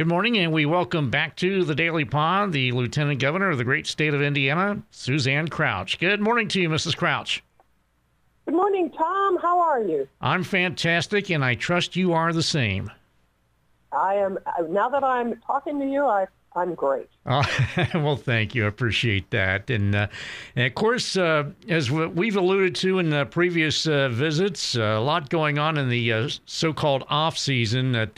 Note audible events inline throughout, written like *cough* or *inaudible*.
Good morning, and we welcome back to the Daily Pod the Lieutenant Governor of the great state of Indiana, Suzanne Crouch. Good morning to you, Mrs. Crouch. Good morning, Tom. How are you? I'm fantastic, and I trust you are the same. I am. Uh, now that I'm talking to you, I I'm great. Uh, *laughs* well, thank you. I appreciate that. And, uh, and of course, uh, as we've alluded to in the previous uh, visits, uh, a lot going on in the uh, so called off season that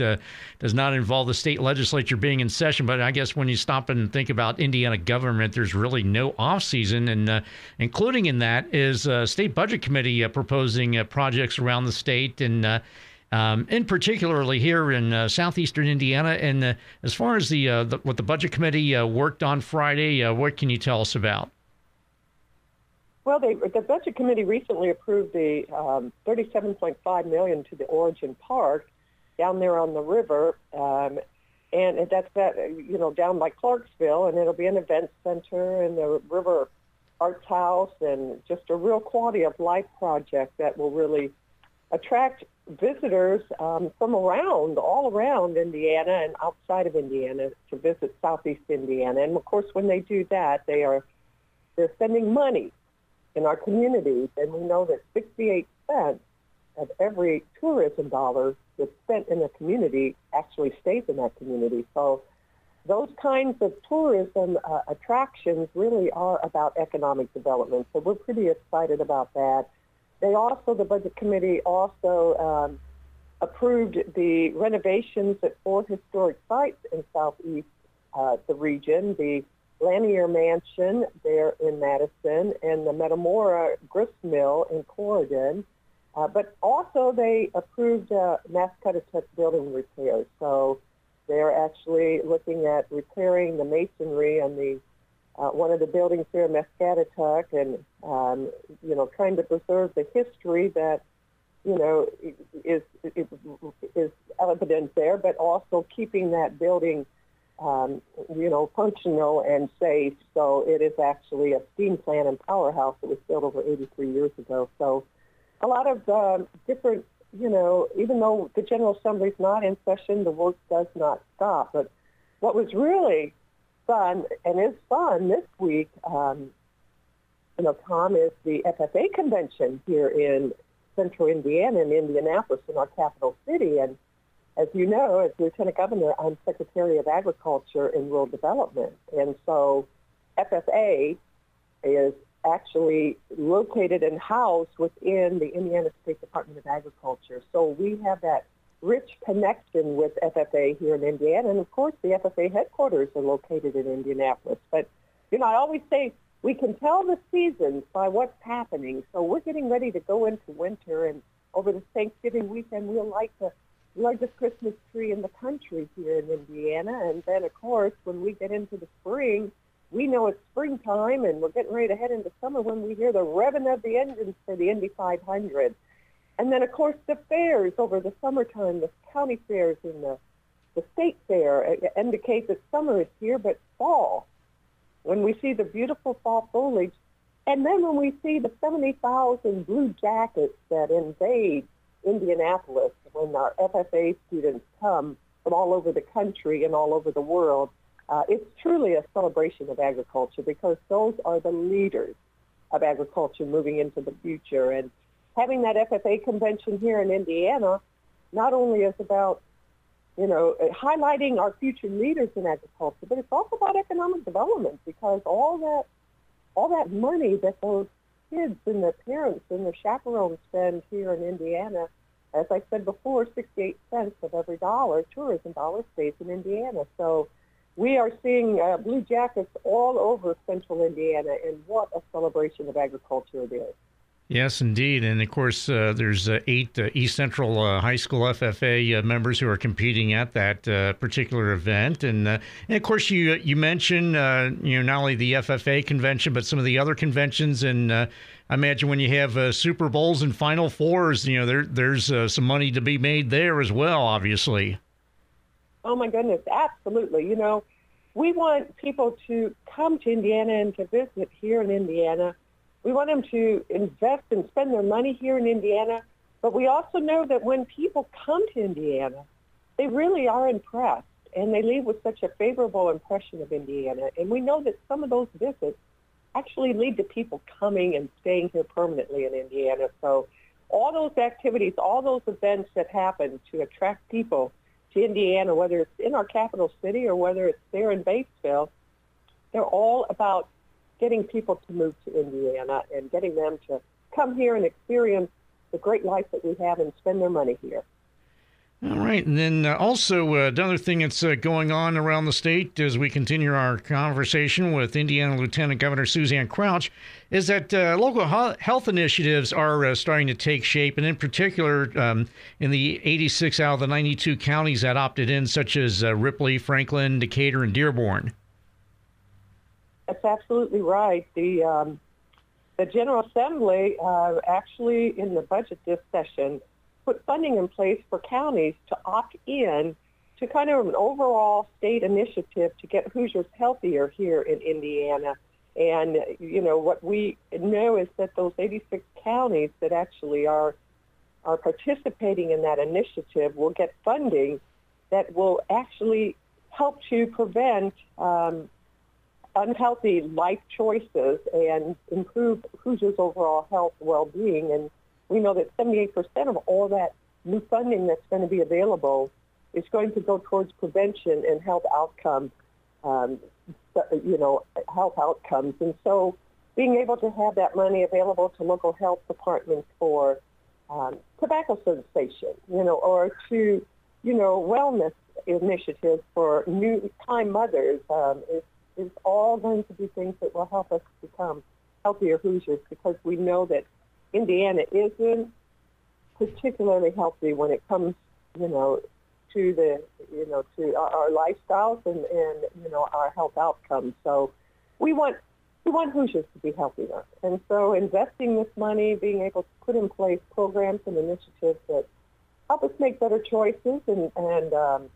does not involve the state legislature being in session. But I guess when you stop and think about Indiana government, there's really no off season. And including in that is state budget committee proposing projects around the state. And um, in particularly here in uh, southeastern Indiana. And uh, as far as the, uh, the, what the budget committee uh, worked on Friday, uh, what can you tell us about? Well, they, the budget committee recently approved the um, 37.5 million to the Origin Park down there on the river, um, and that's that you know down by Clarksville, and it'll be an event center and the River Arts House, and just a real quality of life project that will really attract visitors um, from around, all around Indiana and outside of Indiana to visit Southeast Indiana. And of course, when they do that, they are they're spending money in our communities, and we know that 68 cents of every tourism dollar that's spent in a community actually stays in that community. So those kinds of tourism uh, attractions really are about economic development. So we're pretty excited about that. They also, the budget committee also um, approved the renovations at four historic sites in southeast uh, the region, the Lanier Mansion there in Madison and the Metamora grist mill in Corydon. Uh, but also they approved uh, Muscatatuck building repairs. So they're actually looking at repairing the masonry on the uh, one of the buildings here in Muscatatuck and, um, you know, trying to preserve the history that, you know, is, is, is evident there, but also keeping that building, um, you know, functional and safe. So it is actually a steam plant and powerhouse that was built over 83 years ago. So a lot of um, different, you know, even though the General Assembly is not in session, the work does not stop. But what was really fun and is fun this week. Um, you know, Tom is the FFA convention here in central Indiana in Indianapolis in our capital city. And as you know, as Lieutenant Governor, I'm Secretary of Agriculture and Rural Development. And so FFA is actually located and housed within the Indiana State Department of Agriculture. So we have that rich connection with FFA here in Indiana. And of course, the FFA headquarters are located in Indianapolis. But, you know, I always say we can tell the seasons by what's happening. So we're getting ready to go into winter. And over the Thanksgiving weekend, we'll light the largest Christmas tree in the country here in Indiana. And then, of course, when we get into the spring, we know it's springtime and we're getting ready to head into summer when we hear the revving of the engines for the Indy 500. And then, of course, the fairs over the summertime, the county fairs and the, the state fair indicate that summer is here, but fall, when we see the beautiful fall foliage, and then when we see the 70,000 blue jackets that invade Indianapolis, when our FFA students come from all over the country and all over the world, uh, it's truly a celebration of agriculture because those are the leaders of agriculture moving into the future. And having that FFA convention here in Indiana not only is about, you know, highlighting our future leaders in agriculture, but it's also about economic development because all that, all that money that those kids and their parents and their chaperones spend here in Indiana, as I said before, 68 cents of every dollar, tourism dollar, stays in Indiana. So we are seeing uh, blue jackets all over central Indiana, and what a celebration of agriculture it is. Yes, indeed, and of course, uh, there's uh, eight uh, East Central uh, High School FFA uh, members who are competing at that uh, particular event, and, and of course, you you mentioned you know not only the FFA convention but some of the other conventions, and I imagine when you have Super Bowls and Final Fours, you know there there's some money to be made there as well, obviously. Oh my goodness, absolutely. You know, we want people to come to Indiana and to visit here in Indiana we want them to invest and spend their money here in Indiana. But we also know that when people come to Indiana, they really are impressed and they leave with such a favorable impression of Indiana. And we know that some of those visits actually lead to people coming and staying here permanently in Indiana. So all those activities, all those events that happen to attract people to Indiana, whether it's in our capital city or whether it's there in Batesville, they're all about getting people to move to Indiana and getting them to come here and experience the great life that we have and spend their money here. All right. And then uh, also, uh, another thing that's uh, going on around the state as we continue our conversation with Indiana Lieutenant Governor Suzanne Crouch is that uh, local health initiatives are uh, starting to take shape. And in particular, um, in the 86 out of the 92 counties that opted in, such as uh, Ripley, Franklin, Decatur, and Dearborn. That's absolutely right. The, um, the General Assembly actually, in the budget this session, put funding in place for counties to opt in to kind of an overall state initiative to get Hoosiers healthier here in Indiana. And, you know, what we know is that those 86 counties that actually are, are participating in that initiative will get funding that will actually help to prevent um, unhealthy life choices and improve Hoosiers' overall health well-being. And we know that 78% of all that new funding that's going to be available is going to go towards prevention and health outcomes, um, you know, health outcomes. And so being able to have that money available to local health departments for um, tobacco cessation, you know, or to, you know, wellness initiatives for new time mothers um, is, is all going to be things that will help us become healthier Hoosiers because we know that Indiana isn't particularly healthy when it comes, you know, to the, you know, to our, our lifestyles and, and, you know, our health outcomes. So we want, we want Hoosiers to be healthier. And so investing this money, being able to put in place programs and initiatives that help us make better choices and, and um,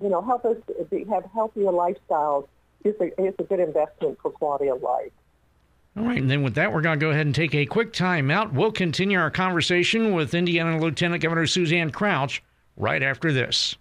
you know, help us be, have healthier lifestyles is a, is a good investment for quality of life. All right, and then with that, we're going to go ahead and take a quick time out. We'll continue our conversation with Indiana Lieutenant Governor Suzanne Crouch right after this.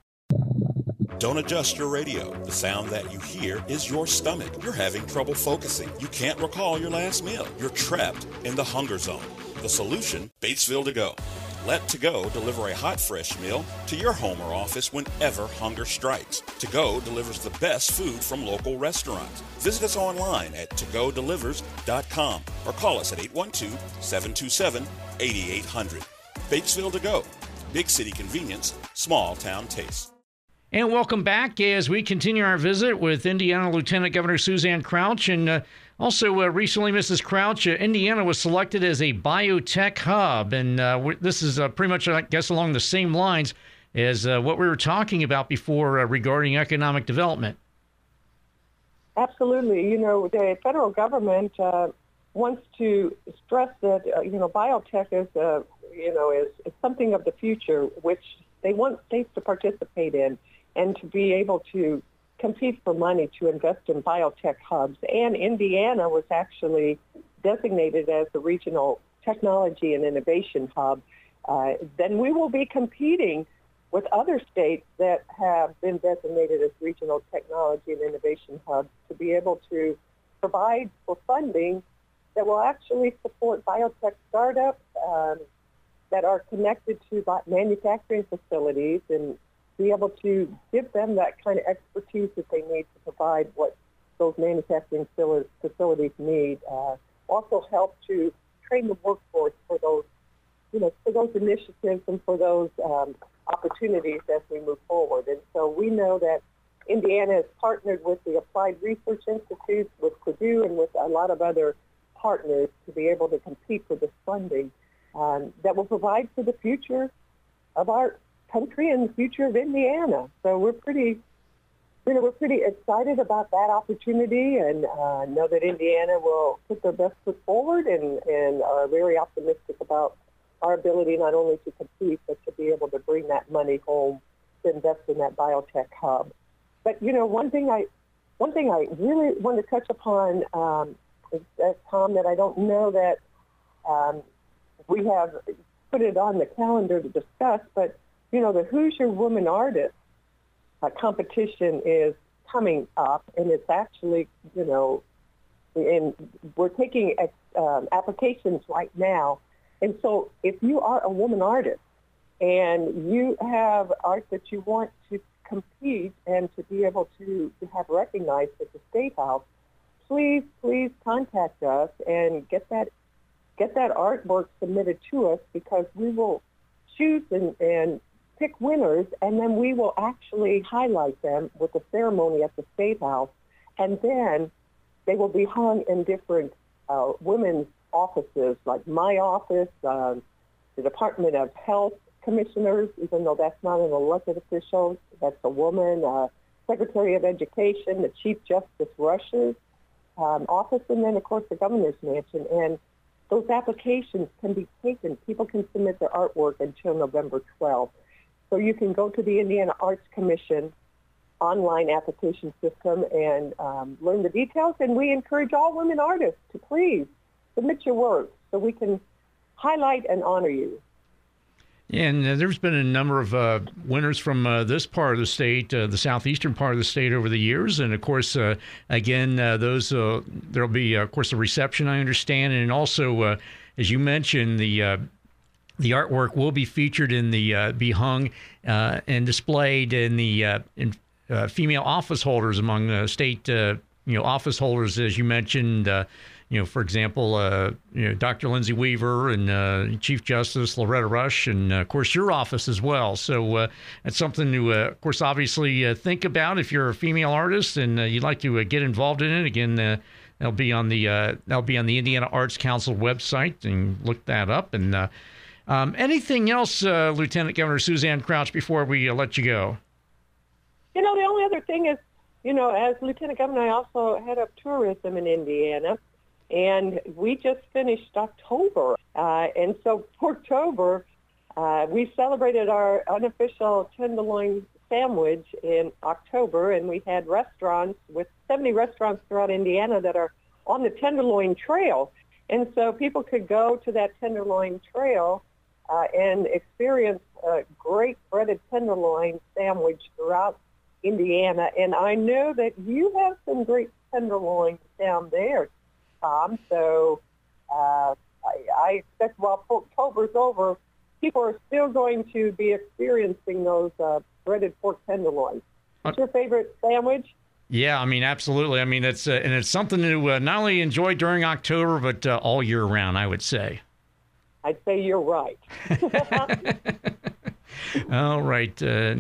Don't adjust your radio. The sound that you hear is your stomach. You're having trouble focusing. You can't recall your last meal. You're trapped in the hunger zone. The solution Batesville to go. Let To Go deliver a hot, fresh meal to your home or office whenever hunger strikes. To Go delivers the best food from local restaurants. Visit us online at togodelivers.com or call us at 812 727 8800. Batesville To Go. Big city convenience, small town taste. And welcome back as we continue our visit with Indiana Lieutenant Governor Suzanne Crouch. And uh, also, uh, recently, Mrs. Crouch, uh, Indiana was selected as a biotech hub. And uh, this is uh, pretty much, I guess, along the same lines as uh, what we were talking about before uh, regarding economic development. Absolutely. You know, the federal government wants to stress that, you know, biotech is, you know, is, is something of the future, which they want states to participate in and to be able to compete for money to invest in biotech hubs. And Indiana was actually designated as the regional technology and innovation hub. Uh, then we will be competing with other states that have been designated as regional technology and innovation hubs to be able to provide for funding that will actually support biotech startups um, that are connected to manufacturing facilities and be able to give them that kind of expertise that they need to provide what those manufacturing facilities need. Uh, also help to train the workforce for those, you know, for those initiatives and for those um, opportunities as we move forward. And so we know that Indiana has partnered with the Applied Research Institute, with Purdue, and with a lot of other partners to be able to compete for this funding um, that will provide for the future of our country and the future of Indiana. So we're pretty, you know, we're pretty excited about that opportunity and uh, know that Indiana will put their best foot forward and, and are very optimistic about our ability not only to compete, but to be able to bring that money home to invest in that biotech hub. But, you know, one thing I, one thing I really want to touch upon um, is, uh, Tom, that I don't know that um, we have put it on the calendar to discuss, but you know, the Hoosier woman artists uh, competition is coming up, and it's actually, you know, and we're taking um, applications right now. And so if you are a woman artist and you have art that you want to compete and to be able to, to have recognized at the State House, please, please contact us and get that get that artwork submitted to us because we will choose and, and pick winners and then we will actually highlight them with a ceremony at the State House and then they will be hung in different uh, women's offices, like my office, um, the Department of Health commissioners, even though that's not an elected official, that's a woman, uh, Secretary of Education, the Chief Justice Rush's um, office, and then, of course, the governor's mansion. And those applications can be taken. People can submit their artwork until November 12th. So you can go to the Indiana Arts Commission online application system and um, learn the details. And we encourage all women artists to please submit your work so we can highlight and honor you. And uh, there's been a number of uh, winners from uh, this part of the state, uh, the southeastern part of the state, over the years. And of course, uh, again, uh, those there'll be, of course, a reception. I understand, and also, as you mentioned, the the artwork will be featured in the uh, be hung uh, and displayed in the uh, in uh, female office holders among the state uh, you know office holders, as you mentioned. Uh, you know, for example, uh, you know, Dr. Lindsay Weaver and Chief Justice Loretta Rush, and of course your office as well. So that's something to, of course, obviously think about if you're a female artist and you'd like to get involved in it. Again, that'll be on the that'll be on the Indiana Arts Council website, and look that up. And um, anything else, Lieutenant Governor Suzanne Crouch, before we let you go? You know, the only other thing is, you know, as Lieutenant Governor, I also head up tourism in Indiana, and we just finished October. Uh, and so October, uh, we celebrated our unofficial tenderloin sandwich in October, and we had restaurants with 70 restaurants throughout Indiana that are on the Tenderloin Trail. And so people could go to that Tenderloin Trail uh, and experience a great breaded tenderloin sandwich throughout Indiana, and I know that you have some great tenderloins down there, Tom. So uh, I, I expect while October's over, people are still going to be experiencing those uh, breaded pork tenderloins. What's your favorite sandwich? Yeah, I mean, absolutely. I mean, it's uh, and it's something to uh, not only enjoy during October, but uh, all year round. I would say. I'd say you're right. *laughs* all right. Uh,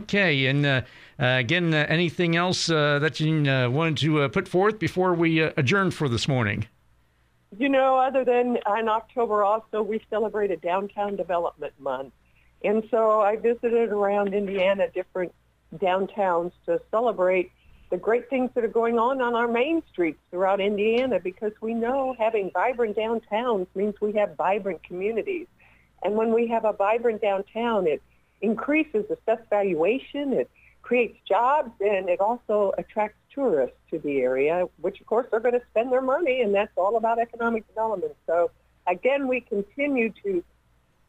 okay, and uh, again, uh, anything else uh, that you wanted to put forth before we adjourn for this morning? You know, other than in October also, we celebrated Downtown Development Month. And so I visited around Indiana, different downtowns to celebrate the great things that are going on on our main streets throughout Indiana because we know having vibrant downtowns means we have vibrant communities. And when we have a vibrant downtown, it increases assessed valuation, it creates jobs and it also attracts tourists to the area, which of course are going to spend their money and that's all about economic development. So again, we continue to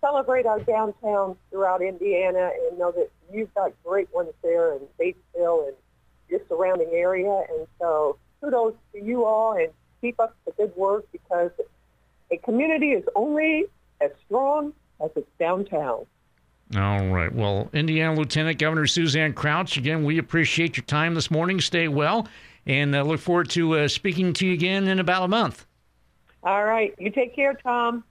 celebrate our downtowns throughout Indiana and know that you've got great ones there in Batesville and your surrounding area. And so kudos to you all and keep up the good work because a community is only as strong as its downtown. All right. Well, Indiana Lieutenant Governor Suzanne Crouch, again, we appreciate your time this morning. Stay well, and uh, look forward to uh, speaking to you again in about a month. All right. You take care, Tom.